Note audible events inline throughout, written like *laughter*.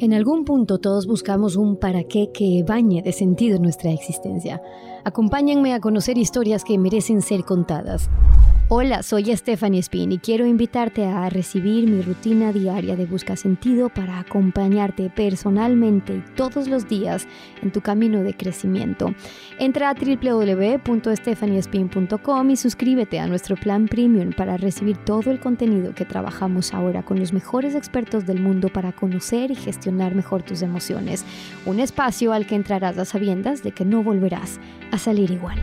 En algún punto todos buscamos un para qué que bañe de sentido nuestra existencia. Acompáñenme a conocer historias que merecen ser contadas. Hola, soy Stephanie Spin y quiero invitarte a recibir mi rutina diaria de Busca Sentido para acompañarte personalmente y todos los días en tu camino de crecimiento. Entra a www.stephaniespin.com y suscríbete a nuestro plan premium para recibir todo el contenido que trabajamos ahora con los mejores expertos del mundo para conocer y gestionar mejor tus emociones. Un espacio al que entrarás a sabiendas de que no volverás a salir igual.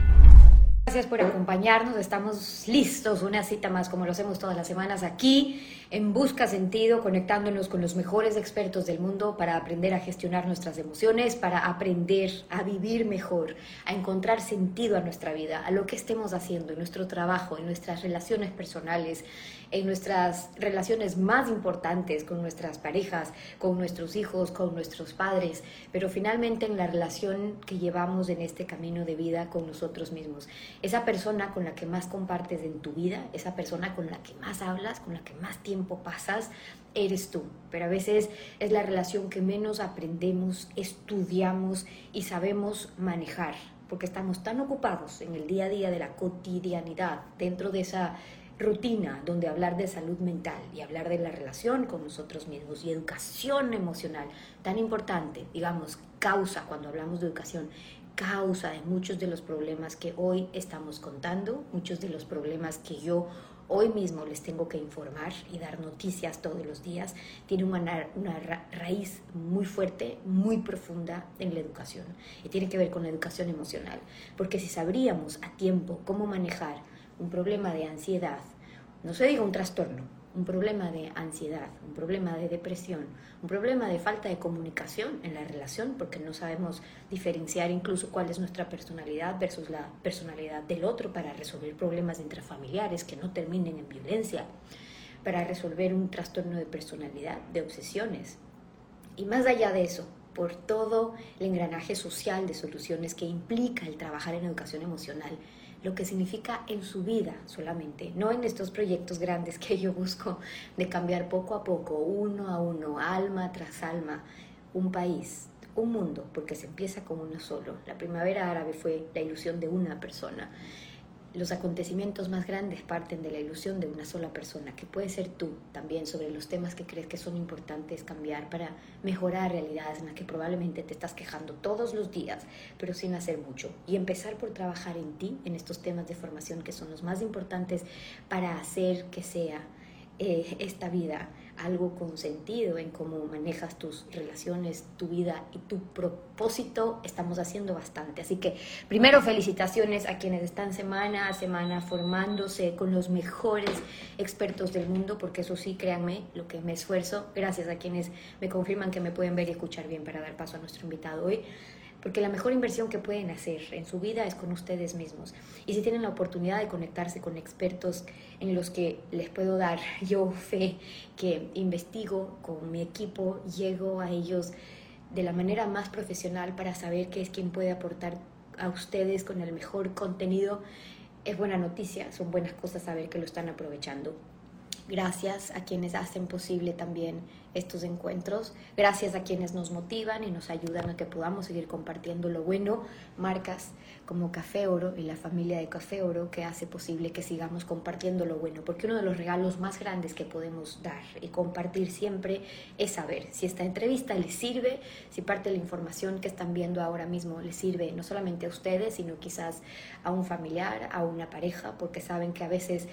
Gracias por acompañarnos. Estamos listos, una cita más como lo hacemos todas las semanas aquí en Busca Sentido, conectándonos con los mejores expertos del mundo para aprender a gestionar nuestras emociones, para aprender a vivir mejor, a encontrar sentido a nuestra vida, a lo que estemos haciendo, en nuestro trabajo, en nuestras relaciones personales, en nuestras relaciones más importantes con nuestras parejas, con nuestros hijos, con nuestros padres, pero finalmente en la relación que llevamos en este camino de vida con nosotros mismos. Esa persona con la que más compartes en tu vida, esa persona con la que más hablas, con la que más tiempo pasas, eres tú. Pero a veces es la relación que menos aprendemos, estudiamos y sabemos manejar, porque estamos tan ocupados en el día a día de la cotidianidad, dentro de esa rutina donde hablar de salud mental y hablar de la relación con nosotros mismos y educación emocional, tan importante, digamos, causa cuando hablamos de educación, causa de muchos de los problemas que hoy estamos contando, muchos de los problemas que yo hoy mismo les tengo que informar y dar noticias todos los días, tiene una, una raíz muy fuerte, muy profunda en la educación. Y tiene que ver con la educación emocional. Porque si sabríamos a tiempo cómo manejar un problema de ansiedad, no se diga un trastorno, un problema de ansiedad, un problema de depresión, un problema de falta de comunicación en la relación, porque no sabemos diferenciar incluso cuál es nuestra personalidad versus la personalidad del otro para resolver problemas intrafamiliares que no terminen en violencia, para resolver un trastorno de personalidad, de obsesiones. Y más allá de eso, por todo el engranaje social de soluciones que implica el trabajar en educación emocional, lo que significa en su vida solamente, no en estos proyectos grandes que yo busco de cambiar poco a poco, uno a uno, alma tras alma, un país, un mundo, porque se empieza con uno solo. La primavera árabe fue la ilusión de una persona los acontecimientos más grandes parten de la ilusión de una sola persona, que puede ser tú también, sobre los temas que crees que son importantes cambiar para mejorar realidades en las que probablemente te estás quejando todos los días, pero sin hacer mucho. Y empezar por trabajar en ti, en estos temas de formación que son los más importantes para hacer que sea eh, esta vida algo con sentido en cómo manejas tus relaciones, tu vida y tu propósito, estamos haciendo bastante. Así que primero felicitaciones a quienes están semana a semana formándose con los mejores expertos del mundo, porque eso sí, créanme, lo que me esfuerzo, gracias a quienes me confirman que me pueden ver y escuchar bien para dar paso a nuestro invitado hoy porque la mejor inversión que pueden hacer en su vida es con ustedes mismos. Y si tienen la oportunidad de conectarse con expertos en los que les puedo dar *laughs* yo fe, que investigo con mi equipo, llego a ellos de la manera más profesional para saber qué es quien puede aportar a ustedes con el mejor contenido, es buena noticia, son buenas cosas saber que lo están aprovechando. Gracias a quienes hacen posible también estos encuentros. Gracias a quienes nos motivan y nos ayudan a que podamos seguir compartiendo lo bueno. Marcas como Café Oro y la familia de Café Oro que hace posible que sigamos compartiendo lo bueno. Porque uno de los regalos más grandes que podemos dar y compartir siempre es saber si esta entrevista les sirve, si parte de la información que están viendo ahora mismo les sirve no solamente a ustedes, sino quizás a un familiar, a una pareja, porque saben que a veces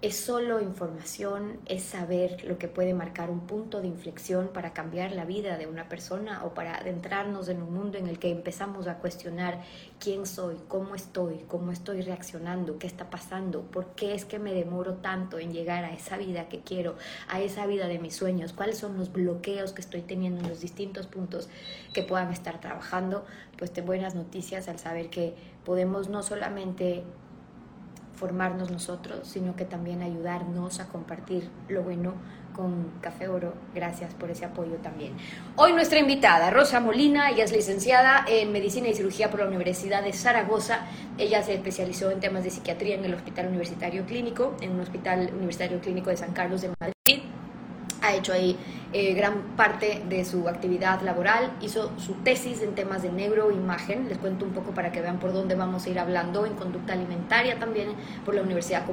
es solo información, es saber lo que puede marcar un punto de inflexión para cambiar la vida de una persona o para adentrarnos en un mundo en el que empezamos a cuestionar quién soy, cómo estoy, cómo estoy reaccionando, qué está pasando, por qué es que me demoro tanto en llegar a esa vida que quiero, a esa vida de mis sueños, cuáles son los bloqueos que estoy teniendo en los distintos puntos que puedan estar trabajando, pues te buenas noticias al saber que podemos no solamente formarnos nosotros, sino que también ayudarnos a compartir lo bueno con Café Oro. Gracias por ese apoyo también. Hoy nuestra invitada, Rosa Molina, ella es licenciada en Medicina y Cirugía por la Universidad de Zaragoza. Ella se especializó en temas de psiquiatría en el Hospital Universitario Clínico, en un Hospital Universitario Clínico de San Carlos de Madrid. Ha hecho ahí eh, gran parte de su actividad laboral. Hizo su tesis en temas de neuroimagen. Les cuento un poco para que vean por dónde vamos a ir hablando. En conducta alimentaria también por la Universidad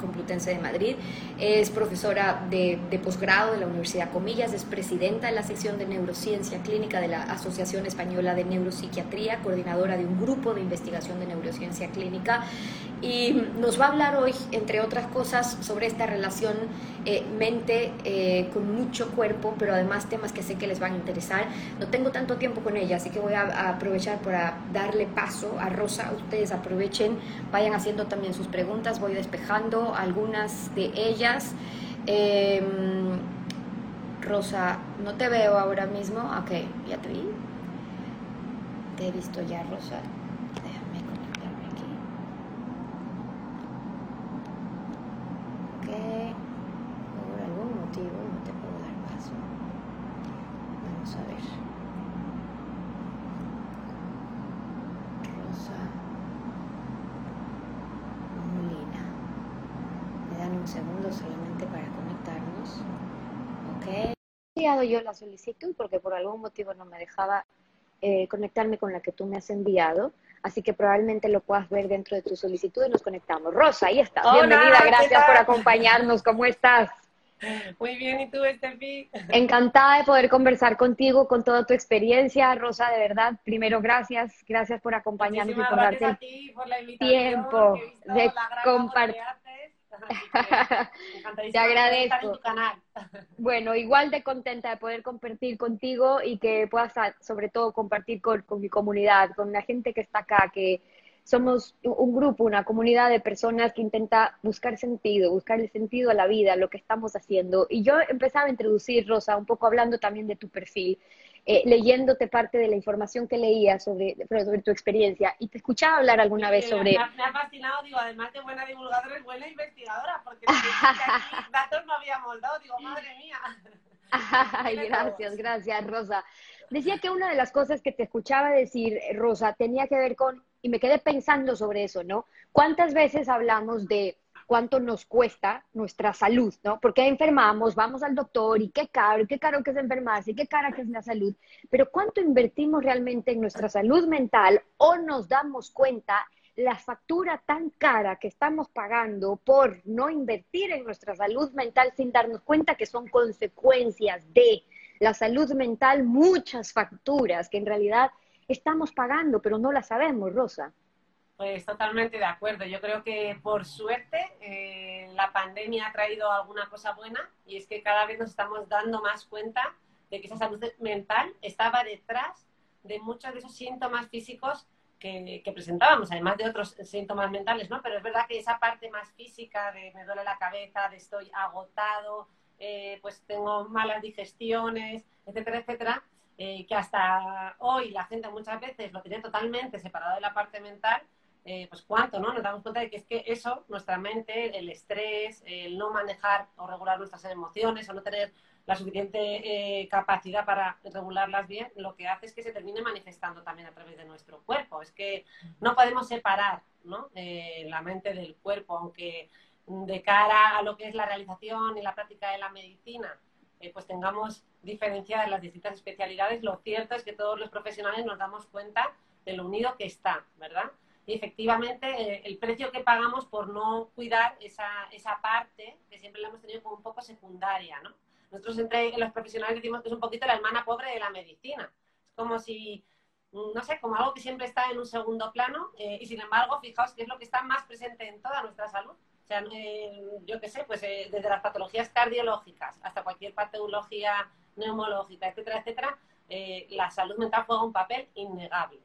Complutense de Madrid. Es profesora de, de posgrado de la Universidad Comillas. Es presidenta de la sección de neurociencia clínica de la Asociación Española de Neuropsiquiatría, coordinadora de un grupo de investigación de neurociencia clínica. Y nos va a hablar hoy, entre otras cosas, sobre esta relación eh, mente eh, con mucho cuerpo, pero además temas que sé que les van a interesar. No tengo tanto tiempo con ella, así que voy a, aprovechar para darle paso a Rosa. Ustedes aprovechen, vayan haciendo también sus preguntas, voy despejando algunas de ellas. Em, Rosa, no te veo ahora mismo. Ok, ya te vi. Te he visto ya, Rosa. Yo la solicitud porque por algún motivo no me dejaba eh, conectarme con la que tú me has enviado. Así que probablemente lo puedas ver dentro de tu solicitud y nos conectamos. Rosa, ahí estás. Bienvenida, gracias por acompañarnos. ¿Cómo estás? Muy bien, ¿y tú, Estefi? *laughs* Encantada de poder conversar contigo, con toda tu experiencia. Rosa, de verdad, primero gracias, gracias por acompañarnos y por darte a ti por la tiempo de compartir Te agradezco. Bueno, igual de contenta de poder compartir contigo y que puedas, sobre todo, compartir con, mi comunidad, con la gente que está acá, que somos un grupo, una comunidad de personas que intenta buscar sentido, buscar el sentido a la vida, lo que estamos haciendo. Y yo empezaba a introducir, Rosa, un poco hablando también de tu perfil. Eh, leyéndote parte de la información que leía sobre, sobre tu experiencia y te escuchaba hablar alguna vez sobre... Me ha, fascinado, digo, además de buena divulgadora, es buena investigadora, porque *laughs* aquí datos no habíamos dado, digo, madre mía. *laughs* Ay, gracias, gracias, Rosa. Decía que una de las cosas que te escuchaba decir, Rosa, tenía que ver con, y me quedé pensando sobre eso, ¿no? ¿Cuántas veces hablamos de cuánto nos cuesta nuestra salud, ¿no? Porque enfermamos, vamos al doctor y qué caro, qué caro que es enfermarse y qué cara que es la salud, pero cuánto invertimos realmente en nuestra salud mental o nos damos cuenta la factura tan cara que estamos pagando por no invertir en nuestra salud mental sin darnos cuenta que son consecuencias de la salud mental, muchas facturas que en realidad estamos pagando, pero no las sabemos, Rosa. Pues totalmente de acuerdo. Yo creo que por suerte eh, la pandemia ha traído alguna cosa buena y es que cada vez nos estamos dando más cuenta de que esa salud mental estaba detrás de muchos de esos síntomas físicos que, presentábamos, además de otros síntomas mentales, ¿no? Pero es verdad que esa parte más física de me duele la cabeza, de estoy agotado, eh, pues tengo malas digestiones, etcétera, etcétera, eh, que hasta hoy la gente muchas veces lo tiene totalmente separado de la parte mental eh, pues cuánto, ¿no? Nos damos cuenta de que es que eso, nuestra mente, el estrés, el no manejar o regular nuestras emociones o no tener la suficiente eh, capacidad para regularlas bien, lo que hace es que se termine manifestando también a través de nuestro cuerpo. Es que no podemos separar ¿no? Eh, la mente del cuerpo, aunque de cara a lo que es la realización y la práctica de la medicina, pues tengamos diferenciadas las distintas especialidades, lo cierto es que todos los profesionales nos damos cuenta de lo unido que está, ¿verdad? Y efectivamente eh, el precio que pagamos por no cuidar esa, esa parte que siempre la hemos tenido como un poco secundaria, ¿no? Nosotros entre los profesionales decimos que es un poquito la hermana pobre de la medicina. Es como si, no sé, como algo que siempre está en un segundo plano eh, y sin embargo, fijaos que es lo que está más presente en toda nuestra salud. O sea, eh, yo qué sé, pues desde las patologías cardiológicas hasta cualquier patología neumológica, etcétera, etcétera, la salud mental juega un papel innegable.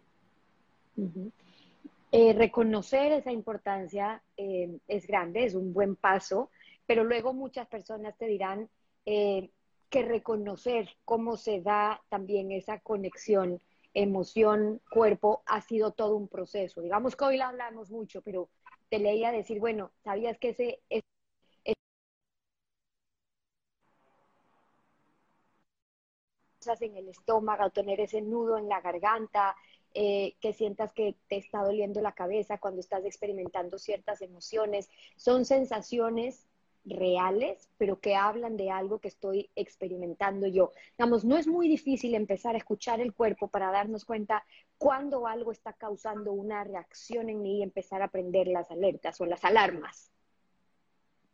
Eh, reconocer esa importancia eh, es grande, es un buen paso, pero luego muchas personas te dirán eh, que reconocer cómo se da también esa conexión emoción-cuerpo ha sido todo un proceso. Digamos que hoy la hablamos mucho, pero te leía decir, bueno, ¿sabías que ese... en el estómago, tener ese nudo en la garganta, eh, que sientas que te está doliendo la cabeza cuando estás experimentando ciertas emociones. Son sensaciones reales, pero que hablan de algo que estoy experimentando yo. Digamos, no es muy difícil empezar a escuchar el cuerpo para darnos cuenta cuando algo está causando una reacción en mí y empezar a prender las alertas o las alarmas.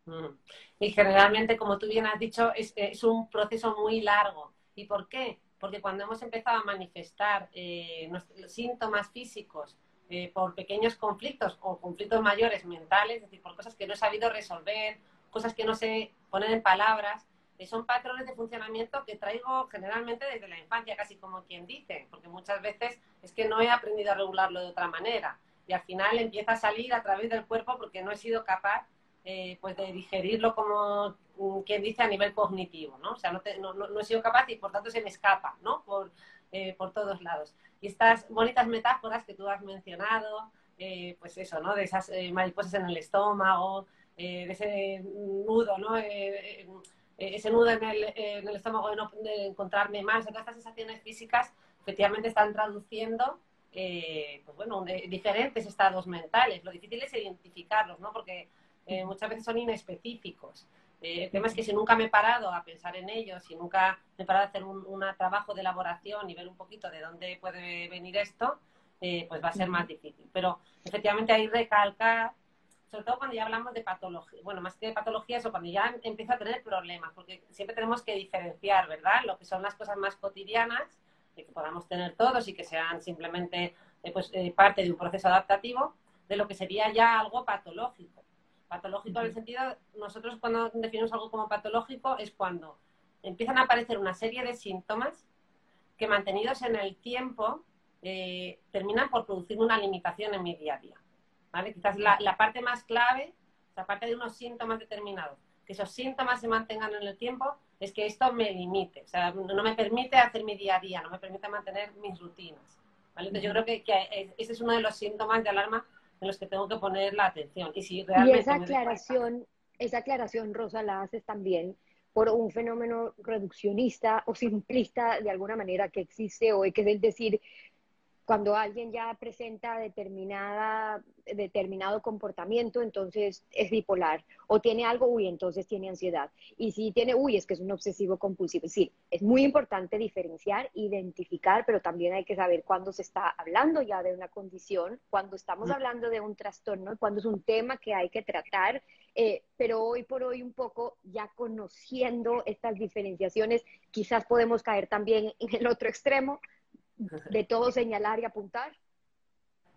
Mm. Y generalmente, como tú bien has dicho, es, es un proceso muy largo. ¿Y por qué? Porque cuando hemos empezado a manifestar eh, síntomas físicos eh, por pequeños conflictos o conflictos mayores mentales, es decir, por cosas que no he sabido resolver, cosas que no sé poner en palabras, eh, son patrones de funcionamiento que traigo generalmente desde la infancia, casi como quien dice, porque muchas veces es que no he aprendido a regularlo de otra manera. Y al final empieza a salir a través del cuerpo porque no he sido capaz eh, pues de digerirlo como mm, quien dice a nivel cognitivo, ¿no? O sea, no, no, he sido capaz y por tanto se me escapa, ¿no? Por, eh, por todos lados. Y estas bonitas metáforas que tú has mencionado, eh, pues eso, ¿no? De esas mariposas en el estómago, de ese nudo, ¿no? ese nudo en el, en el estómago de, no, de encontrarme mal, todas estas sensaciones físicas efectivamente están traduciendo pues bueno, diferentes estados mentales. Lo difícil es identificarlos, ¿no? Porque eh, muchas veces son inespecíficos. Eh, el tema es que si nunca me he parado a pensar en ellos, si nunca me he parado a hacer un, trabajo de elaboración y ver un poquito de dónde puede venir esto, eh, pues va a ser más difícil. Pero efectivamente hay recalcar, sobre todo cuando ya hablamos de patología, bueno, más que de patología, eso cuando ya empiezo a tener problemas, porque siempre tenemos que diferenciar, ¿verdad? Lo que son las cosas más cotidianas, que podamos tener todos y que sean simplemente pues, parte de un proceso adaptativo, de lo que sería ya algo patológico. Patológico en el sentido, nosotros cuando definimos algo como patológico es cuando empiezan a aparecer una serie de síntomas que mantenidos en el tiempo eh, terminan por producir una limitación en mi día a día. ¿vale? Quizás la, parte más clave, aparte de unos síntomas determinados, que esos síntomas se mantengan en el tiempo, es que esto me limite, o sea, no me permite hacer mi día a día, no me permite mantener mis rutinas. ¿vale? Entonces yo creo que, que, ese es uno de los síntomas de alarma en los que tengo que poner la atención. Y, si realmente esa aclaración, esa aclaración, Rosa, la haces también por un fenómeno reduccionista o simplista de alguna manera que existe o que es decir, cuando alguien ya presenta determinada, determinado comportamiento, entonces es bipolar. O tiene algo, uy, entonces tiene ansiedad. Y si tiene, uy, es que es un obsesivo compulsivo. Es decir, es muy importante diferenciar, identificar, pero también hay que saber cuándo se está hablando ya de una condición, cuando estamos mm. hablando de un trastorno, cuando es un tema que hay que tratar. Eh, pero hoy por hoy un poco ya conociendo estas diferenciaciones, quizás podemos caer también en el otro extremo, de todo señalar y apuntar.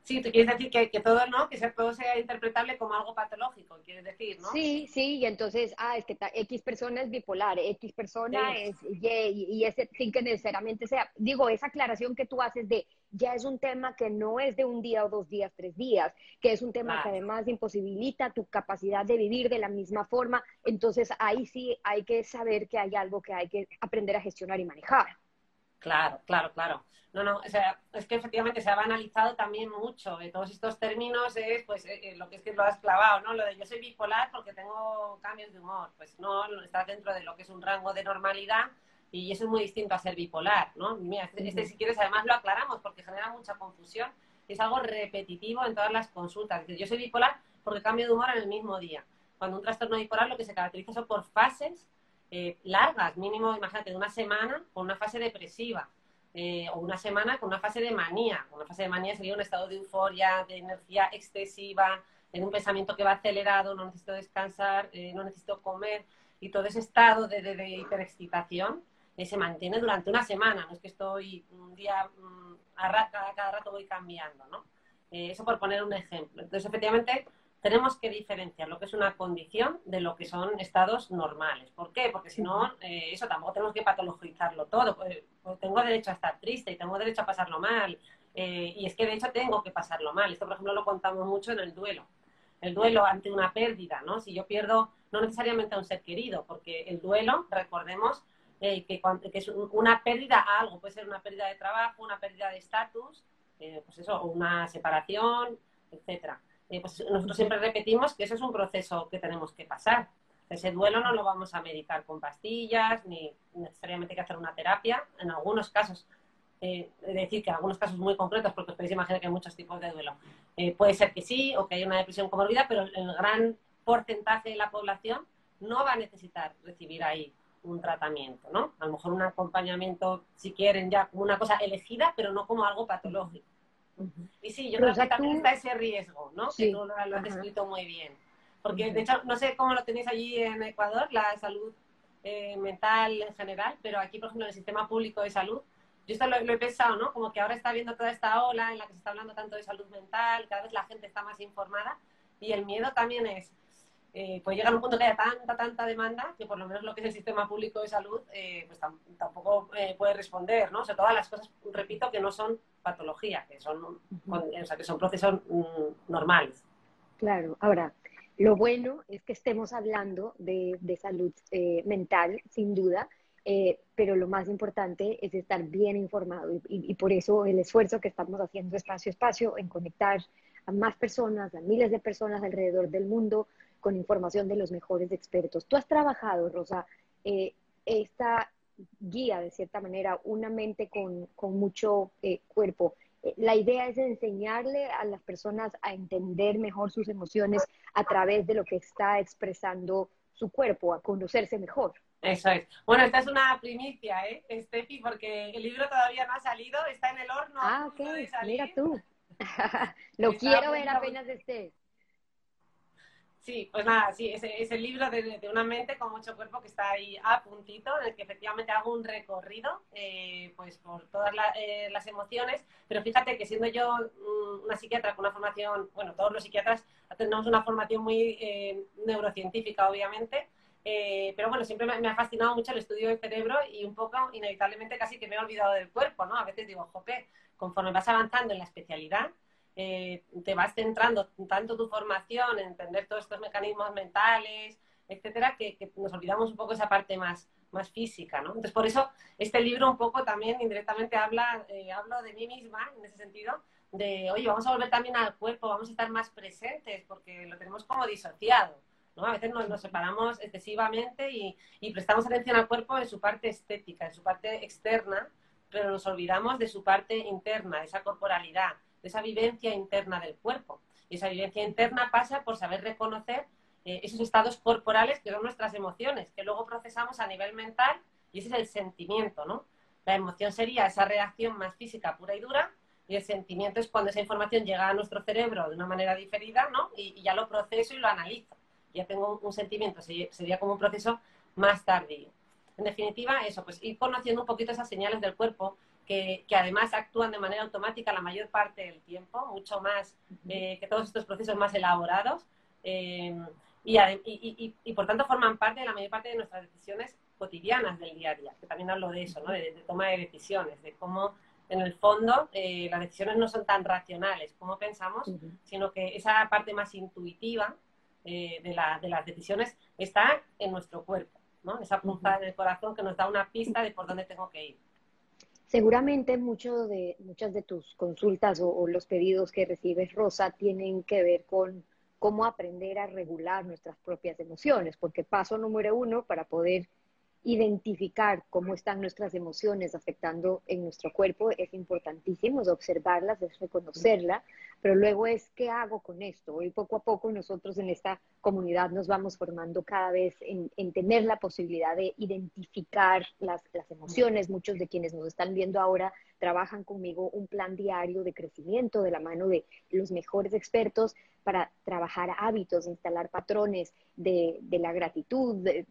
Sí, tú quieres decir que, que, todo, ¿no? Que todo sea interpretable como algo patológico, quieres decir, ¿no? Sí, sí, y entonces, ah, es que X persona es bipolar, X persona es Y, y, ese, sin que necesariamente sea, digo, esa aclaración que tú haces de, ya es un tema que no es de un día o dos días, tres días, que es un tema que además imposibilita tu capacidad de vivir de la misma forma, entonces ahí sí hay que saber que hay algo que hay que aprender a gestionar y manejar. Claro, claro, claro. No, no, o sea, es que efectivamente se ha banalizado también mucho. De todos estos términos es, pues, eh, eh, lo que es que lo has clavado, ¿no? Lo de yo soy bipolar porque tengo cambios de humor. Pues no, está dentro de lo que es un rango de normalidad y eso es muy distinto a ser bipolar, ¿no? Mira, este, este si quieres, además lo aclaramos porque genera mucha confusión. Es algo repetitivo en todas las consultas. Yo soy bipolar porque cambio de humor en el mismo día. Cuando un trastorno bipolar lo que se caracteriza son por fases eh, largas, mínimo, imagínate, de una semana con una fase depresiva, eh, o una semana con una fase de manía. Una fase de manía sería un estado de euforia, de energía excesiva, en un pensamiento que va acelerado, no necesito descansar, eh, no necesito comer, y todo ese estado de, de, hiperexcitación se mantiene durante una semana, no es que estoy un día, mm, a cada, cada, rato voy cambiando, ¿no? eso por poner un ejemplo. Entonces, efectivamente, tenemos que diferenciar lo que es una condición de lo que son estados normales. ¿Por qué? Porque si no, eh, eso tampoco tenemos que patologizarlo todo. Pues, pues tengo derecho a estar triste y tengo derecho a pasarlo mal. Eh, y es que de hecho tengo que pasarlo mal. Esto, por ejemplo, lo contamos mucho en el duelo. El duelo ante una pérdida, ¿no? Si yo pierdo, no necesariamente a un ser querido, porque el duelo, recordemos, eh, que, que, es una pérdida a algo. Puede ser una pérdida de trabajo, una pérdida de estatus, pues eso, una separación, etcétera. Eh, pues nosotros siempre repetimos que eso es un proceso que tenemos que pasar. Ese duelo no lo vamos a medicar con pastillas, ni necesariamente que hacer una terapia. En algunos casos, eh, es decir, que en algunos casos muy concretos, porque os podéis imaginar que hay muchos tipos de duelo, eh, puede ser que sí, o que haya una depresión comorbida, pero el gran porcentaje de la población no va a necesitar recibir ahí un tratamiento, ¿no? A lo mejor un acompañamiento, si quieren, ya como una cosa elegida, pero no como algo patológico. Y sí, yo creo que también está ese riesgo, ¿no? Que tú lo, has descrito muy bien. Porque, de hecho, no sé cómo lo tenéis allí en Ecuador, la salud eh, mental en general, pero aquí, por ejemplo, en el sistema público de salud, yo esto lo, he pensado, ¿no? Como que ahora está viendo toda esta ola en la que se está hablando tanto de salud mental, cada vez la gente está más informada y el miedo también es, eh, pues llega a un punto que haya tanta, tanta demanda que por lo menos lo que es el sistema público de salud eh, pues tampoco eh, puede responder, ¿no? O sea, todas las cosas, repito, que no son patología, que son, o sea, que son procesos mm, normales. Claro, ahora, lo bueno es que estemos hablando de, de salud mental, sin duda, pero lo más importante es estar bien informado y, y, por eso el esfuerzo que estamos haciendo espacio a espacio en conectar a más personas, a miles de personas alrededor del mundo con información de los mejores expertos. Tú has trabajado, Rosa, eh, esta guía, de cierta manera, una mente con, con mucho eh, cuerpo. Eh, la idea es enseñarle a las personas a entender mejor sus emociones a través de lo que está expresando su cuerpo, a conocerse mejor. Eso es. Bueno, esta es una primicia, ¿eh, Steffi? Porque el libro todavía no ha salido, está en el horno. Ah, ok, mira tú. *laughs* lo quiero ver apenas esté. Sí, pues nada, sí, es, el libro de, una mente con mucho cuerpo que está ahí a puntito, en el que efectivamente hago un recorrido eh, pues por todas eh, las emociones, pero fíjate que siendo yo mm, una psiquiatra con una formación, bueno, todos los psiquiatras tenemos una formación muy eh, neurocientífica, obviamente, pero bueno, siempre me, ha fascinado mucho el estudio del cerebro y un poco, inevitablemente, casi que me he olvidado del cuerpo, ¿no? A veces digo, jope, conforme vas avanzando en la especialidad, eh, te vas centrando tanto tu formación en entender todos estos mecanismos mentales, etcétera, que, nos olvidamos un poco esa parte más, más física, ¿no? Entonces, por eso este libro un poco también indirectamente habla, eh, hablo de mí misma en ese sentido, de, oye, vamos a volver también al cuerpo, vamos a estar más presentes, porque lo tenemos como disociado, ¿no? A veces nos, separamos excesivamente y, y, prestamos atención al cuerpo en su parte estética, en su parte externa, pero nos olvidamos de su parte interna, de esa corporalidad, de esa vivencia interna del cuerpo. Y esa vivencia interna pasa por saber reconocer eh, esos estados corporales que son nuestras emociones, que luego procesamos a nivel mental y ese es el sentimiento, ¿no? La emoción sería esa reacción más física pura y dura y el sentimiento es cuando esa información llega a nuestro cerebro de una manera diferida, ¿no? Y, ya lo proceso y lo analizo. Ya tengo un, sentimiento, sería, como un proceso más tardío. En definitiva, eso, pues ir conociendo un poquito esas señales del cuerpo que, además actúan de manera automática la mayor parte del tiempo, mucho más eh, que todos estos procesos más elaborados. Eh, y, por tanto forman parte de la mayor parte de nuestras decisiones cotidianas del día a día, que también hablo de eso, ¿no? de, toma de decisiones, de cómo en el fondo eh, las decisiones no son tan racionales como pensamos, sino que esa parte más intuitiva de, de, las decisiones está en nuestro cuerpo, ¿no? esa punta en el corazón que nos da una pista de por dónde tengo que ir. Seguramente mucho de, muchas de tus consultas o, los pedidos que recibes, Rosa, tienen que ver con cómo aprender a regular nuestras propias emociones, porque paso número uno para poder identificar cómo están nuestras emociones afectando en nuestro cuerpo es importantísimo, es observarlas, es reconocerla, pero luego es qué hago con esto. Hoy poco a poco nosotros en esta comunidad nos vamos formando cada vez en, tener la posibilidad de identificar las, las emociones. Muchos de quienes nos están viendo ahora trabajan conmigo un plan diario de crecimiento de la mano de los mejores expertos para trabajar hábitos, instalar patrones de, la gratitud, de,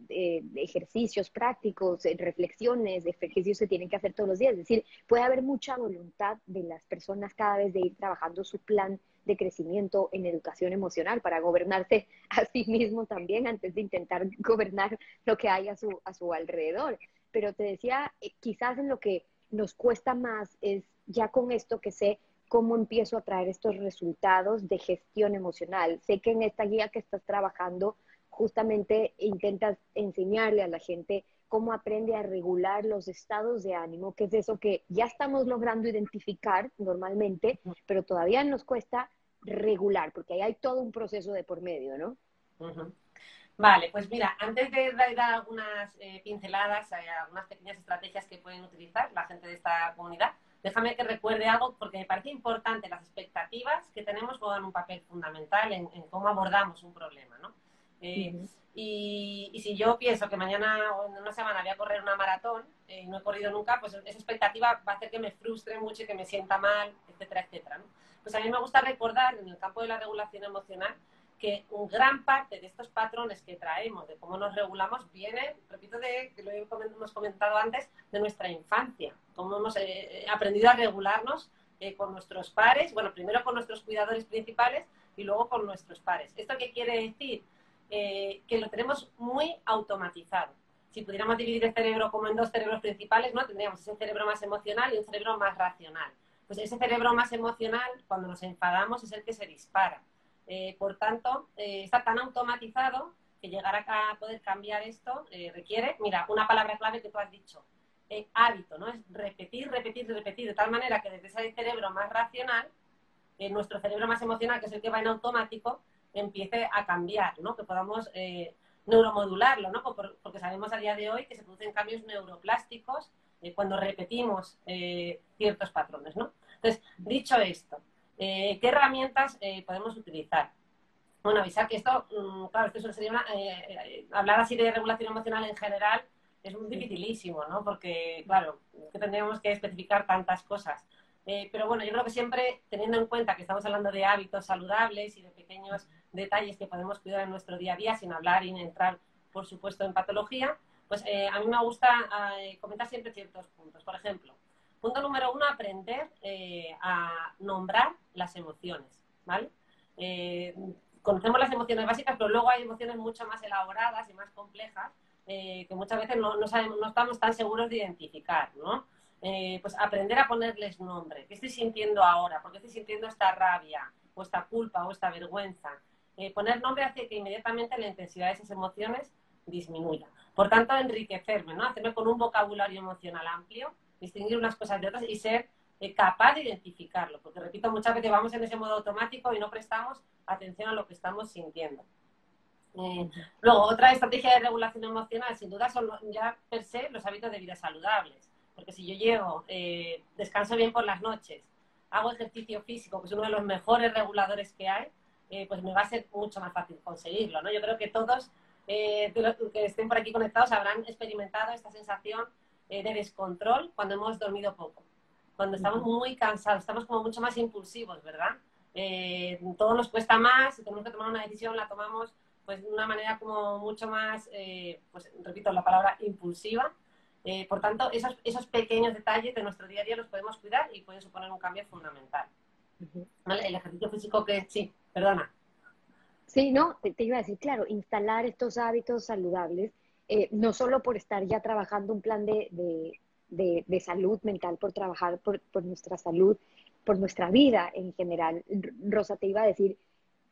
ejercicios prácticos, reflexiones, de ejercicios que tienen que hacer todos los días. Es decir, puede haber mucha voluntad de las personas cada vez de ir trabajando su plan de crecimiento en educación emocional para gobernarse *laughs* a sí mismo también antes de intentar gobernar lo que hay a su, a su alrededor. Pero te decía, eh, quizás en lo que nos cuesta más es ya con esto que sé cómo empiezo a traer estos resultados de gestión emocional. Sé que en esta guía que estás trabajando justamente intentas enseñarle a la gente cómo aprende a regular los estados de ánimo, que es eso que ya estamos logrando identificar normalmente, pero todavía nos cuesta regular, porque ahí hay todo un proceso de por medio, ¿no? Vale, pues mira, antes de dar algunas eh, pinceladas, hay algunas pequeñas estrategias que pueden utilizar la gente de esta comunidad, déjame que recuerde algo porque me parece importante. Las expectativas que tenemos juegan un papel fundamental en, cómo abordamos un problema, ¿no? Eh, Y, si yo pienso que mañana o en una semana voy a correr una maratón y no he corrido nunca, pues esa expectativa va a hacer que me frustre mucho y que me sienta mal, etcétera, etcétera. ¿no? Pues a mí me gusta recordar en el campo de la regulación emocional que un gran parte de estos patrones que traemos, de cómo nos regulamos, viene, repito, de que lo hemos comentado antes, de nuestra infancia, cómo hemos eh, aprendido a regularnos eh, con nuestros pares, bueno, primero con nuestros cuidadores principales y luego con nuestros pares. ¿Esto qué quiere decir? Eh, que lo tenemos muy automatizado. Si pudiéramos dividir el cerebro como en dos cerebros principales, ¿no? Tendríamos ese cerebro más emocional y un cerebro más racional. Pues ese cerebro más emocional, cuando nos enfadamos, es el que se dispara. Eh, por tanto, está tan automatizado que llegar a poder cambiar esto requiere, mira, una palabra clave que tú has dicho, hábito, ¿no? Es repetir, repetir, repetir, de tal manera que desde ese cerebro más racional, eh, nuestro cerebro más emocional, que es el que va en automático, empiece a cambiar, ¿no? Que podamos eh, neuromodularlo, ¿no? Porque sabemos a día de hoy que se producen cambios neuroplásticos eh, cuando repetimos ciertos patrones, ¿no? Entonces, dicho esto, ¿qué herramientas podemos utilizar? Bueno, avisar que esto, mm, claro, esto sería una, hablar así de regulación emocional en general es muy dificilísimo, ¿no? Porque, claro, tendríamos que especificar tantas cosas. Eh, pero bueno, yo creo que siempre teniendo en cuenta que estamos hablando de hábitos saludables y de pequeños detalles que podemos cuidar en nuestro día a día sin hablar y entrar, por supuesto, en patología, pues eh, a mí me gusta eh, comentar siempre ciertos puntos. Por ejemplo, punto número uno, aprender a nombrar las emociones, ¿vale? conocemos las emociones básicas, pero luego hay emociones mucho más elaboradas y más complejas que muchas veces no, sabemos, no estamos tan seguros de identificar, ¿no? Eh, pues aprender a ponerles nombre. ¿Qué estoy sintiendo ahora? ¿Por qué estoy sintiendo esta rabia o esta culpa o esta vergüenza? Eh, poner nombre hace que inmediatamente la intensidad de esas emociones disminuya. Por tanto, enriquecerme, ¿no? Hacerme con un vocabulario emocional amplio, distinguir unas cosas de otras y ser eh, capaz de identificarlo. Porque, repito, muchas veces vamos en ese modo automático y no prestamos atención a lo que estamos sintiendo. luego, otra estrategia de regulación emocional, sin duda, son ya per se los hábitos de vida saludables. Porque si yo llego, eh, descanso bien por las noches, hago ejercicio físico, que es uno de los mejores reguladores que hay, eh, pues me va a ser mucho más fácil conseguirlo, ¿no? Yo creo que todos eh, los que estén por aquí conectados habrán experimentado esta sensación de descontrol cuando hemos dormido poco, cuando estamos muy cansados, estamos como mucho más impulsivos, ¿verdad? todo nos cuesta más, si tenemos que tomar una decisión, la tomamos pues de una manera como mucho más, pues repito la palabra impulsiva, eh, por tanto, esos, esos pequeños detalles de nuestro día a día los podemos cuidar y pueden suponer un cambio fundamental. El ejercicio físico que sí, perdona. Sí, no, te, iba a decir, claro, instalar estos hábitos saludables, eh, no solo por estar ya trabajando un plan de, de, de, salud mental, por trabajar por, por, nuestra salud, por nuestra vida en general. Rosa, te iba a decir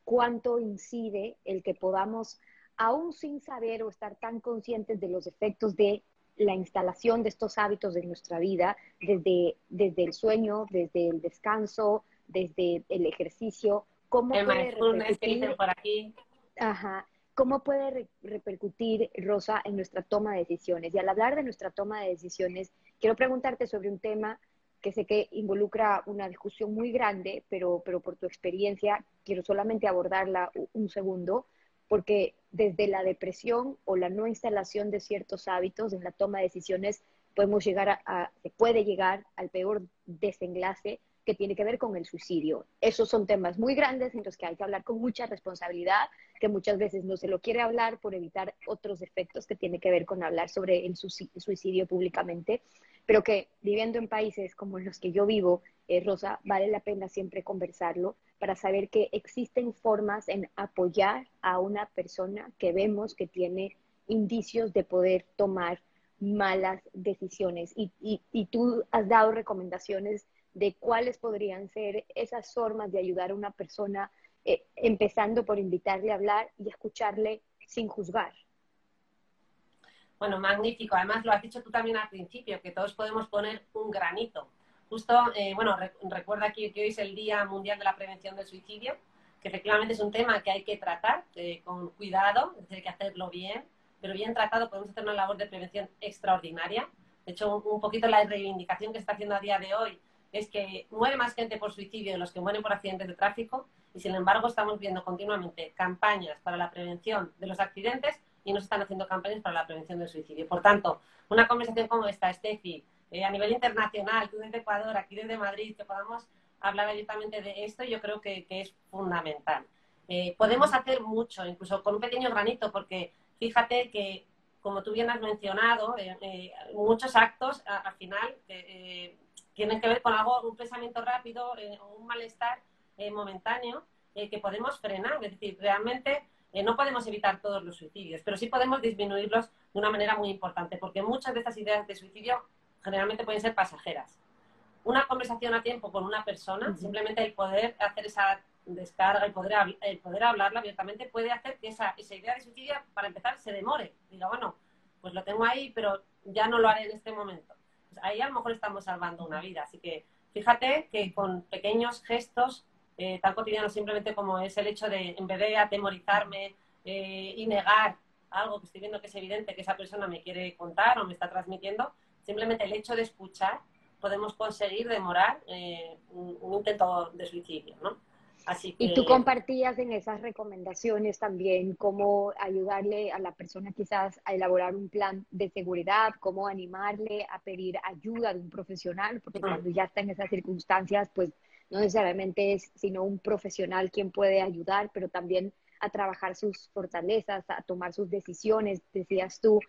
cuánto incide el que podamos, aún sin saber o estar tan conscientes de los efectos de la instalación de estos hábitos en nuestra vida, desde, desde el sueño, desde el descanso, desde el ejercicio, cómo puede por aquí. Ajá, cómo puede repercutir, Rosa, en nuestra toma de decisiones. Y al hablar de nuestra toma de decisiones, quiero preguntarte sobre un tema que sé que involucra una discusión muy grande, pero, pero por tu experiencia quiero solamente abordarla un segundo, porque desde la depresión o la no instalación de ciertos hábitos en la toma de decisiones podemos llegar a, se puede llegar al peor desenlace que tiene que ver con el suicidio. Esos son temas muy grandes en los que hay que hablar con mucha responsabilidad, que muchas veces no se lo quiere hablar por evitar otros efectos que tiene que ver con hablar sobre el suicidio públicamente, pero que viviendo en países como los que yo vivo, eh, Rosa, vale la pena siempre conversarlo para saber que existen formas en apoyar a una persona que vemos que tiene indicios de poder tomar malas decisiones. Y, y tú has dado recomendaciones de cuáles podrían ser esas formas de ayudar a una persona, eh, empezando por invitarle a hablar y escucharle sin juzgar. Bueno, magnífico. Además, lo has dicho tú también al principio, que todos podemos poner un granito. Justo, eh, bueno, recuerda que, que, hoy es el Día Mundial de la Prevención del Suicidio, que efectivamente es un tema que hay que tratar eh, con cuidado, hay que hacerlo bien, pero bien tratado podemos hacer una labor de prevención extraordinaria. De hecho, un poquito la reivindicación que está haciendo a día de hoy es que muere más gente por suicidio de los que mueren por accidentes de tráfico y sin embargo estamos viendo continuamente campañas para la prevención de los accidentes y no se están haciendo campañas para la prevención del suicidio. Por tanto, una conversación como esta, Steffi, eh, a nivel internacional, tú desde Ecuador, aquí desde Madrid, que podamos hablar abiertamente de esto, yo creo que, es fundamental. Eh, podemos hacer mucho, incluso con un pequeño granito, porque fíjate que, como tú bien has mencionado, eh, muchos actos al final tienen que ver con algo, un pensamiento rápido o un malestar momentáneo que podemos frenar. Es decir, realmente no podemos evitar todos los suicidios, pero sí podemos disminuirlos de una manera muy importante, porque muchas de estas ideas de suicidio generalmente pueden ser pasajeras. Una conversación a tiempo con una persona, simplemente el poder hacer esa descarga, el poder, el poder hablarla abiertamente, puede hacer que esa, esa idea de suicidio, para empezar, se demore. Diga, bueno, pues lo tengo ahí, pero ya no lo haré en este momento. Pues ahí a lo mejor estamos salvando una vida. Así que fíjate que con pequeños gestos eh, tan cotidianos simplemente como es el hecho de, en vez de atemorizarme eh, y negar algo que estoy viendo que es evidente que esa persona me quiere contar o me está transmitiendo, simplemente el hecho de escuchar podemos conseguir demorar eh, un, intento de suicidio. Así Y tú compartías en esas recomendaciones también cómo ayudarle a la persona quizás a elaborar un plan de seguridad, cómo animarle a pedir ayuda de un profesional, porque cuando ya está en esas circunstancias, pues no necesariamente es sino un profesional quien puede ayudar, pero también a trabajar sus fortalezas, a tomar sus decisiones, decías tú,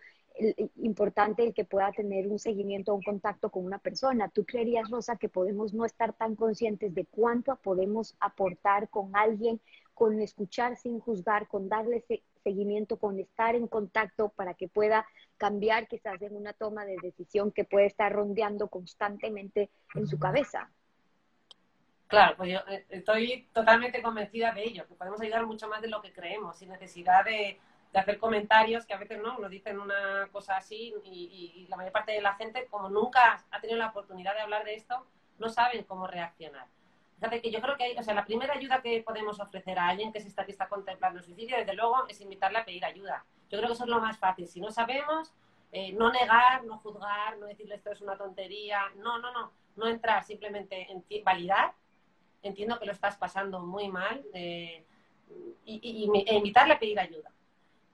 importante el que pueda tener un seguimiento, un contacto con una persona. ¿Tú creerías, Rosa, que podemos no estar tan conscientes de cuánto podemos aportar con alguien, con escuchar sin juzgar, con darle seguimiento, con estar en contacto para que pueda cambiar quizás en una toma de decisión que puede estar rondeando constantemente en su cabeza? Claro, pues yo eh, estoy totalmente convencida de ello, que podemos ayudar mucho más de lo que creemos, sin necesidad de, hacer comentarios que a veces no nos dicen una cosa así y, la mayor parte de la gente, como nunca ha tenido la oportunidad de hablar de esto, no saben cómo reaccionar. Fíjate que yo creo que o sea, la primera ayuda que podemos ofrecer a alguien que se está, que está contemplando suicidio, desde luego, es invitarle a pedir ayuda. Yo creo que eso es lo más fácil. Si no sabemos, eh, no negar, no juzgar, no decirle esto es una tontería, no, no, no, no entrar, simplemente en validar entiendo que lo estás pasando muy mal eh, y, e invitarle a pedir ayuda.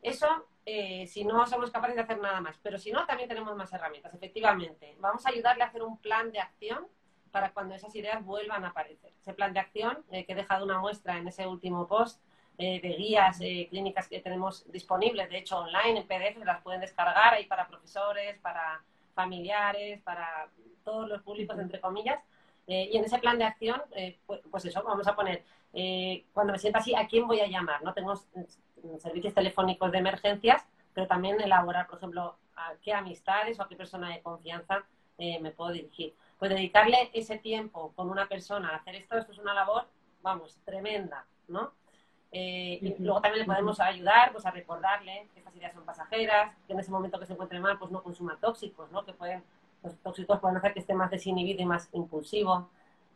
Eso, eh, si no somos capaces de hacer nada más, pero si no, también tenemos más herramientas, efectivamente. Vamos a ayudarle a hacer un plan de acción para cuando esas ideas vuelvan a aparecer. Ese plan de acción, eh, que he dejado una muestra en ese último post, de guías clínicas que tenemos disponibles, de hecho online, en PDF, las pueden descargar ahí para profesores, para familiares, para todos los públicos, entre comillas, eh, y en ese plan de acción, eh, pues, pues, eso, vamos a poner, eh, cuando me sienta así, ¿a quién voy a llamar? ¿no? Tengo servicios telefónicos de emergencias, pero también elaborar, por ejemplo, a qué amistades o a qué persona de confianza me puedo dirigir. Pues dedicarle ese tiempo con una persona a hacer esto, esto es una labor, vamos, tremenda, ¿no? y luego también le podemos ayudar pues, a recordarle que estas ideas son pasajeras, que en ese momento que se encuentre mal, pues no consuma tóxicos, ¿no? Que pueden los tóxicos pueden hacer que esté más desinhibido y más impulsivo,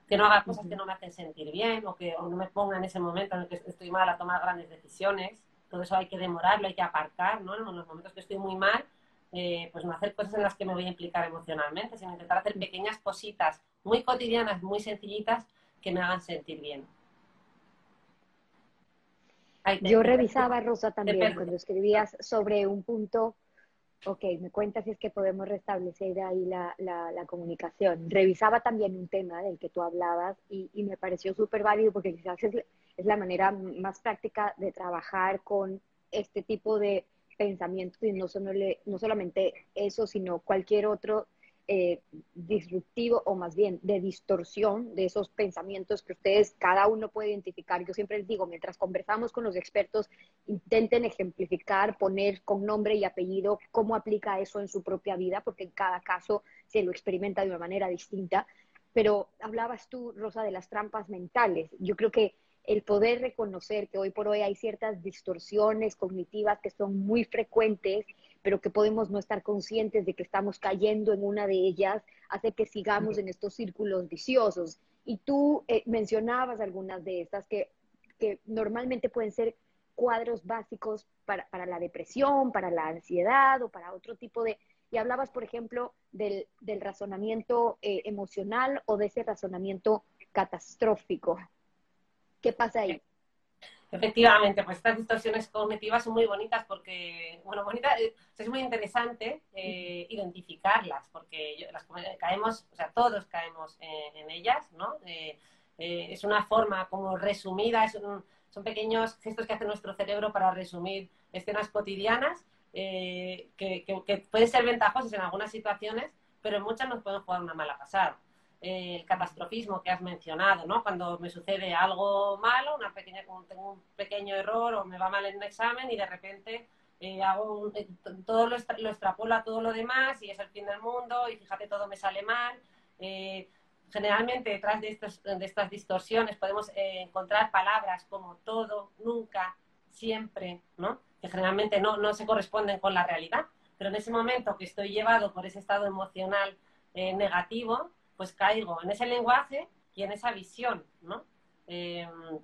que no haga cosas que no me hacen sentir bien o que no me ponga en ese momento en el que estoy mal a tomar grandes decisiones. Todo eso hay que demorarlo, hay que aparcar, ¿no? En los momentos que estoy muy mal, eh, pues no hacer cosas en las que me voy a implicar emocionalmente, sino intentar hacer pequeñas cositas muy cotidianas, muy sencillitas, que me hagan sentir bien. Yo revisaba, Rosa, también cuando escribías sobre un punto Ok, me cuenta si es que podemos restablecer ahí la, la, comunicación. Revisaba también un tema del que tú hablabas y, y me pareció súper válido porque quizás es, es, la manera más práctica de trabajar con este tipo de pensamientos y no, solo, no solamente eso, sino cualquier otro eh, disruptivo o más bien de distorsión de esos pensamientos que ustedes cada uno puede identificar. Yo siempre les digo, mientras conversamos con los expertos, intenten ejemplificar, poner con nombre y apellido cómo aplica eso en su propia vida, porque en cada caso se lo experimenta de una manera distinta. Pero hablabas tú, Rosa, de las trampas mentales. Yo creo que el poder reconocer que hoy por hoy hay ciertas distorsiones cognitivas que son muy frecuentes pero que podemos no estar conscientes de que estamos cayendo en una de ellas, hace que sigamos en estos círculos viciosos. Y tú eh, mencionabas algunas de estas que, que normalmente pueden ser cuadros básicos para, para, la depresión, para la ansiedad o para otro tipo de... Y hablabas, por ejemplo, del, del razonamiento eh, emocional o de ese razonamiento catastrófico. ¿Qué pasa ahí? Efectivamente, pues estas distorsiones cognitivas son muy bonitas porque, bueno, bonita, eh, es muy interesante eh, identificarlas porque las caemos, o sea, todos caemos en, ellas, ¿no? Eh, es una forma como resumida, son pequeños gestos que hace nuestro cerebro para resumir escenas cotidianas que pueden ser ventajosas en algunas situaciones, pero en muchas nos pueden jugar una mala pasada el catastrofismo que has mencionado, ¿no? Cuando me sucede algo malo, una pequeña, tengo un pequeño error o me va mal en un examen y de repente eh, hago eh, todo lo, extrapolo a todo lo demás y es el fin del mundo y fíjate todo me sale mal. Eh, generalmente detrás de, estos, de, estas distorsiones podemos encontrar palabras como todo, nunca, siempre, ¿no? Que generalmente no, no se corresponden con la realidad. Pero en ese momento que estoy llevado por ese estado emocional negativo, pues caigo en ese lenguaje y en esa visión, ¿no? Em,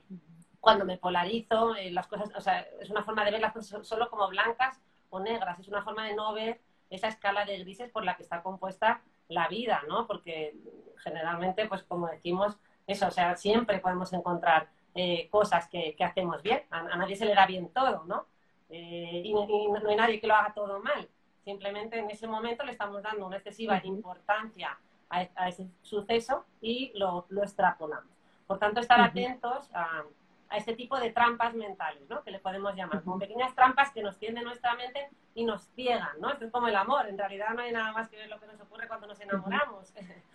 cuando me polarizo, eh, las cosas, o sea, es una forma de ver las cosas solo como blancas o negras, es una forma de no ver esa escala de grises por la que está compuesta la vida, ¿no? Porque generalmente, pues como decimos, eso, o sea, siempre podemos encontrar eh, cosas que, hacemos bien, a, nadie se le da bien todo, ¿no? Eh, y, no hay nadie que lo haga todo mal, simplemente en ese momento le estamos dando una excesiva importancia a, ese suceso y lo, lo, extrapolamos. Por tanto, estar atentos a, a, este tipo de trampas mentales, ¿no? Que le podemos llamar, como pequeñas trampas que nos tienden nuestra mente y nos ciegan, ¿no? Esto es como el amor, en realidad no hay nada más que ver lo que nos ocurre cuando nos enamoramos. *laughs*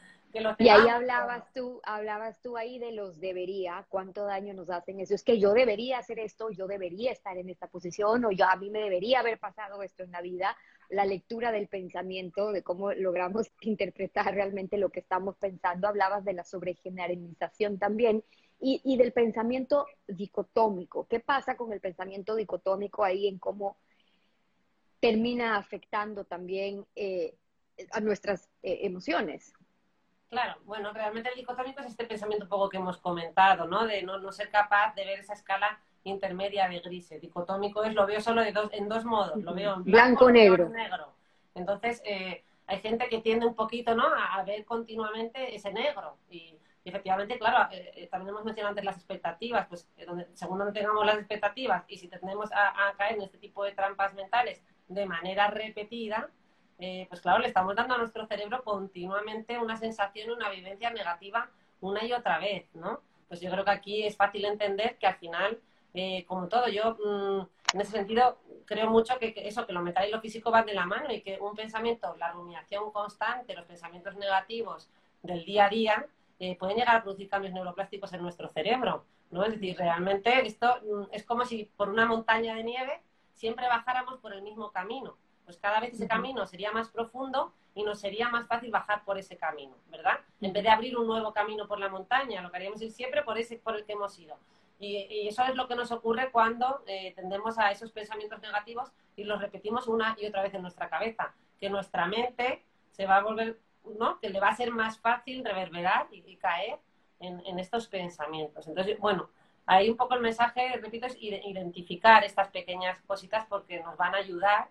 y ahí hablabas tú, hablabas tú ahí de los debería, cuánto daño nos hacen eso. Es que yo debería hacer esto, yo debería estar en esta posición, o yo a mí me debería haber pasado esto en la vida. La lectura del pensamiento, de cómo logramos *laughs* interpretar realmente lo que estamos pensando. Hablabas de la sobregeneralización también y, del pensamiento dicotómico. ¿Qué pasa con el pensamiento dicotómico ahí en cómo termina afectando también eh, a nuestras eh, emociones? Claro, bueno, realmente el dicotómico es este pensamiento poco que hemos comentado, ¿no? De no, no ser capaz de ver esa escala intermedia de grises. Dicotómico es lo veo solo de dos, en dos modos, lo veo en blanco, negro. negro. Entonces, eh, hay gente que tiende un poquito, ¿no? A, ver continuamente ese negro. Y, efectivamente, claro, eh, eh, también hemos mencionado antes las expectativas, pues donde, según no tengamos las expectativas y si tendemos a caer en este tipo de trampas mentales de manera repetida, eh, pues claro, le estamos dando a nuestro cerebro continuamente una sensación, una vivencia negativa una y otra vez, ¿no? Pues yo creo que aquí es fácil entender que al final, eh, como todo, yo mm, en ese sentido creo mucho que, eso, que lo mental y lo físico van de la mano y que un pensamiento, la rumiación constante, los pensamientos negativos del día a día, eh, pueden llegar a producir cambios neuroplásticos en nuestro cerebro, ¿no? Es decir, realmente esto mm, es como si por una montaña de nieve siempre bajáramos por el mismo camino pues cada vez ese camino sería más profundo y nos sería más fácil bajar por ese camino, ¿verdad? En vez de abrir un nuevo camino por la montaña, lo que haríamos es siempre por ese por el que hemos ido. Y, eso es lo que nos ocurre cuando eh, tendemos a esos pensamientos negativos y los repetimos una y otra vez en nuestra cabeza, que nuestra mente se va a volver, ¿no? Que le va a ser más fácil reverberar y, caer en, en, estos pensamientos. Entonces, bueno, ahí un poco el mensaje, repito, es identificar estas pequeñas cositas porque nos van a ayudar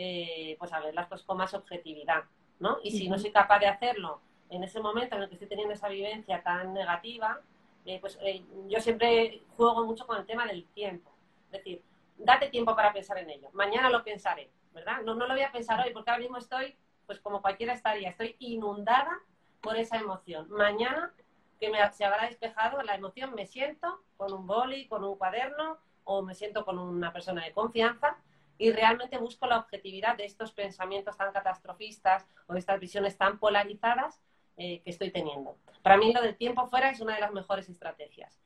eh, pues a verlas pues con más objetividad, ¿no? Y si no soy capaz de hacerlo en ese momento en el que estoy teniendo esa vivencia tan negativa, eh, pues eh, yo siempre juego mucho con el tema del tiempo. Es decir, date tiempo para pensar en ello. Mañana lo pensaré, ¿verdad? No, no lo voy a pensar hoy porque ahora mismo estoy, pues como cualquiera estaría, estoy inundada por esa emoción. Mañana que me, se habrá despejado la emoción, me siento con un boli, con un cuaderno o me siento con una persona de confianza y realmente busco la objetividad de estos pensamientos tan catastrofistas o de estas visiones tan polarizadas eh, que estoy teniendo. Para mí lo del tiempo fuera es una de las mejores estrategias.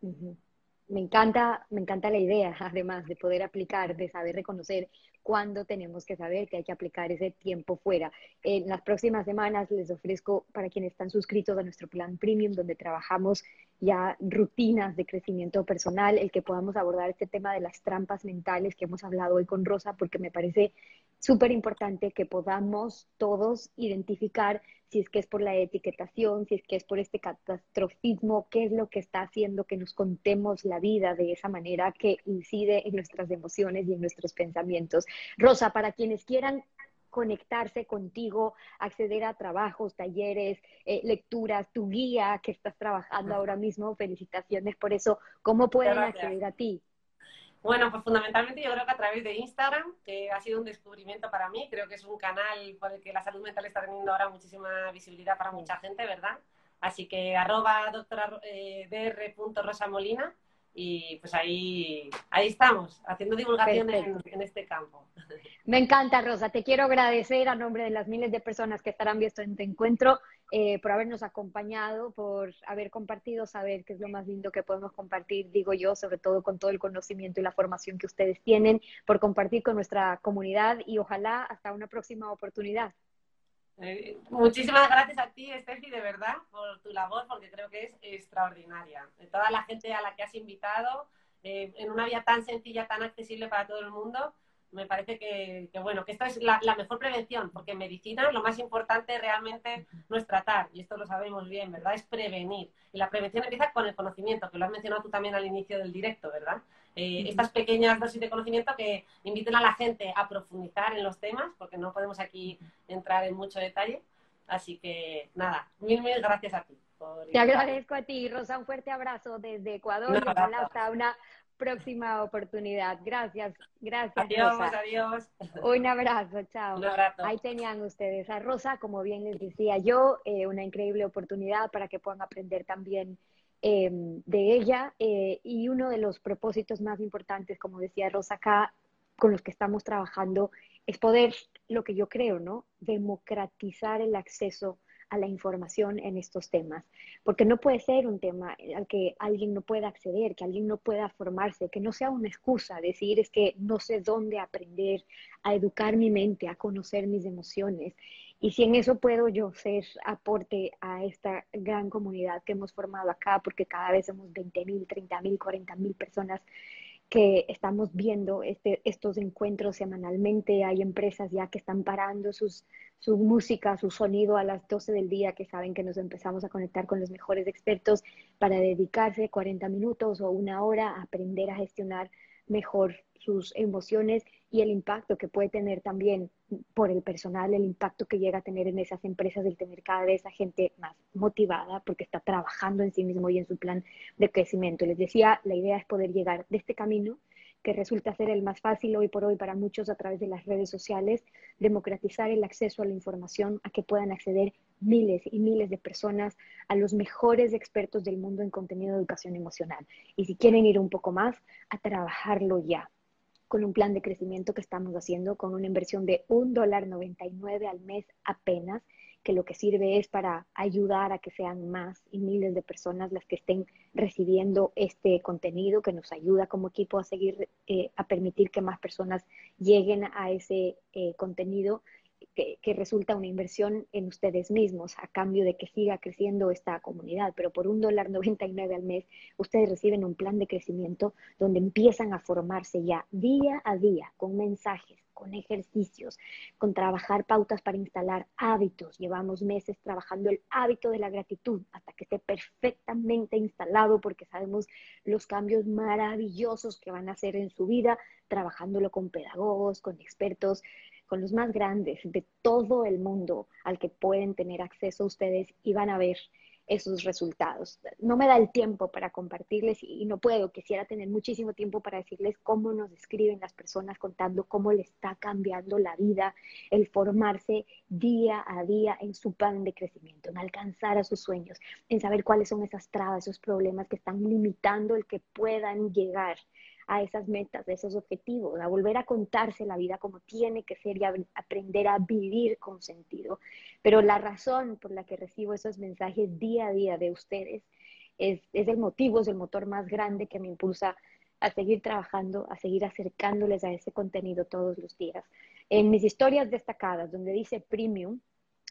Me encanta, me encanta la idea, *laughs* además, de poder aplicar, de saber reconocer cuándo tenemos que saber que hay que aplicar ese tiempo fuera. En las próximas semanas les ofrezco para quienes están suscritos a nuestro plan premium, donde trabajamos ya rutinas de crecimiento personal, el que podamos abordar este tema de las trampas mentales que hemos hablado hoy con Rosa, porque me parece súper importante que podamos todos identificar si es que es por la etiquetación, si es que es por este catastrofismo, qué es lo que está haciendo que nos contemos la vida de esa manera que incide en nuestras emociones y en nuestros pensamientos. Rosa, para quienes quieran conectarse contigo, acceder a trabajos, talleres, eh, lecturas, tu guía que estás trabajando ahora mismo, felicitaciones por eso. ¿Cómo pueden acceder a ti? Bueno, pues fundamentalmente yo creo que a través de Instagram, que ha sido un descubrimiento para mí, creo que es un canal por el que la salud mental está teniendo ahora muchísima visibilidad para mucha gente, ¿verdad? Así que arroba doctora eh, dr. y pues ahí, ahí estamos, haciendo divulgación en, este campo. *laughs* Me encanta, Rosa. Te quiero agradecer a nombre de las miles de personas que estarán viendo este encuentro eh, por habernos acompañado, por haber compartido, saber qué es lo más lindo que podemos compartir, digo yo, sobre todo con todo el conocimiento y la formación que ustedes tienen, por compartir con nuestra comunidad y ojalá hasta una próxima oportunidad. Eh, muchísimas gracias a ti, Steffi, de verdad, por tu labor, porque creo que es extraordinaria. Toda la gente a la que has invitado, eh, en una vía tan sencilla, tan accesible para todo el mundo, me parece que, bueno, que esta es la, mejor prevención, porque en medicina lo más importante realmente no es tratar, y esto lo sabemos bien, ¿verdad? Es prevenir. Y la prevención empieza con el conocimiento, que lo has mencionado tú también al inicio del directo, ¿verdad? Eh, estas pequeñas dosis de conocimiento que inviten a la gente a profundizar en los temas, porque no podemos aquí entrar en mucho detalle. Así que nada, mil, mil gracias a ti. Te agradezco a ti, Rosa, un fuerte abrazo desde Ecuador y hasta una próxima oportunidad. Gracias, gracias. Adiós, adiós. Un abrazo, chao. Ahí tenían ustedes a Rosa, como bien les decía yo, eh, una increíble oportunidad para que puedan aprender también em, de ella. Eh, y uno de los propósitos más importantes, como decía Rosa acá, con los que estamos trabajando, es poder, lo que yo creo, ¿no? Democratizar el acceso a la información en estos temas, porque no puede ser un tema al que alguien no pueda acceder, que alguien no pueda formarse, que no sea una excusa decir es que no sé dónde aprender a educar mi mente, a conocer mis emociones. Y si en eso puedo yo ser aporte a esta gran comunidad que hemos formado acá, porque cada vez somos 20 mil, 30 mil, 40 mil personas que estamos viendo este, estos encuentros semanalmente. Hay empresas ya que están parando sus, su música, su sonido a las 12 del día, que saben que nos empezamos a conectar con los mejores expertos para dedicarse 40 minutos o una hora a aprender a gestionar mejor sus emociones y el impacto que puede tener también por el personal, el impacto que llega a tener en esas empresas el tener cada vez a gente más motivada porque está trabajando en sí mismo y en su plan de crecimiento. Les decía, la idea es poder llegar de este camino que resulta ser el más fácil hoy por hoy para muchos a través de las redes sociales, democratizar el acceso a la información, a que puedan acceder miles y miles de personas a los mejores expertos del mundo en contenido de educación emocional. Y si quieren ir un poco más, a trabajarlo ya con un plan de crecimiento que estamos haciendo con una inversión de un dólar 99 al mes apenas que lo que sirve es para ayudar a que sean más y miles de personas las que estén recibiendo este contenido, que nos ayuda como equipo a seguir, eh, a permitir que más personas lleguen a ese eh, contenido que, resulta una inversión en ustedes mismos a cambio de que siga creciendo esta comunidad. Pero por un dólar 99 al mes, ustedes reciben un plan de crecimiento donde empiezan a formarse ya día a día con mensajes con ejercicios, con trabajar pautas para instalar hábitos. Llevamos meses trabajando el hábito de la gratitud hasta que esté perfectamente instalado porque sabemos los cambios maravillosos que van a hacer en su vida, trabajándolo con pedagogos, con expertos, con los más grandes de todo el mundo al que pueden tener acceso ustedes y van a ver esos resultados. No me da el tiempo para compartirles y no puedo, quisiera tener muchísimo tiempo para decirles cómo nos escriben las personas contando cómo le está cambiando la vida el formarse día a día en su plan de crecimiento, en alcanzar a sus sueños, en saber cuáles son esas trabas, esos problemas que están limitando el que puedan llegar a esas metas, a esos objetivos, a volver a contarse la vida como tiene que ser y a aprender a vivir con sentido. Pero la razón por la que recibo esos mensajes día a día de ustedes es, es el motivo, es el motor más grande que me impulsa a seguir trabajando, a seguir acercándoles a ese contenido todos los días. En mis historias destacadas, donde dice premium,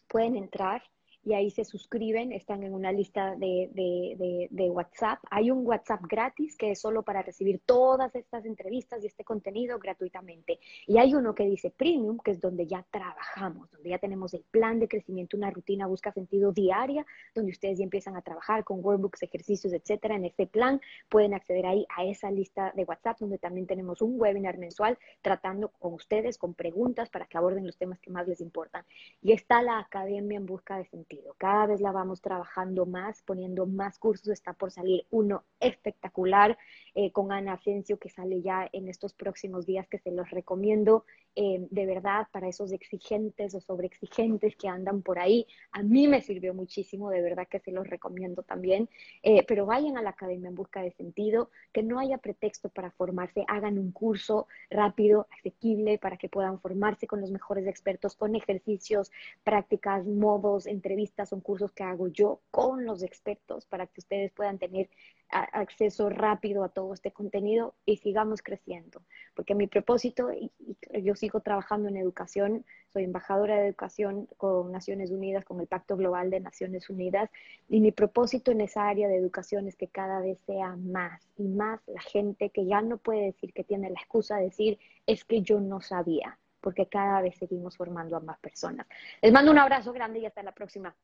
pueden entrar y ahí se suscriben, están en una lista de, de, de, WhatsApp. Hay un WhatsApp gratis que es solo para recibir todas estas entrevistas y este contenido gratuitamente. Y hay uno que dice Premium, que es donde ya trabajamos, donde ya tenemos el plan de crecimiento, una rutina busca sentido diaria, donde ustedes ya empiezan a trabajar con workbooks, ejercicios, etcétera. En este plan pueden acceder ahí a esa lista de WhatsApp, donde también tenemos un webinar mensual tratando con ustedes, con preguntas para que aborden los temas que más les importan. Y está la Academia en Busca de Sentido Cada vez la vamos trabajando más, poniendo más cursos. Está por salir uno espectacular eh, con Ana Asensio que sale ya en estos próximos días que se los recomiendo. Eh, de verdad, para esos exigentes o sobreexigentes que andan por ahí, a mí me sirvió muchísimo, de verdad que se los recomiendo también. Eh, pero vayan a la academia en busca de sentido, que no haya pretexto para formarse, hagan un curso rápido, asequible, para que puedan formarse con los mejores expertos, con ejercicios, prácticas, modos, entrevistas, son cursos que hago yo con los expertos para que ustedes puedan tener acceso rápido a todo este contenido y sigamos creciendo. Porque mi propósito, y, yo sigo trabajando en educación, soy embajadora de educación con Naciones Unidas, con el Pacto Global de Naciones Unidas, y mi propósito en esa área de educación es que cada vez sea más y más la gente que ya no puede decir que tiene la excusa de decir es que yo no sabía porque cada vez seguimos formando a más personas. Les mando un abrazo grande y hasta la próxima.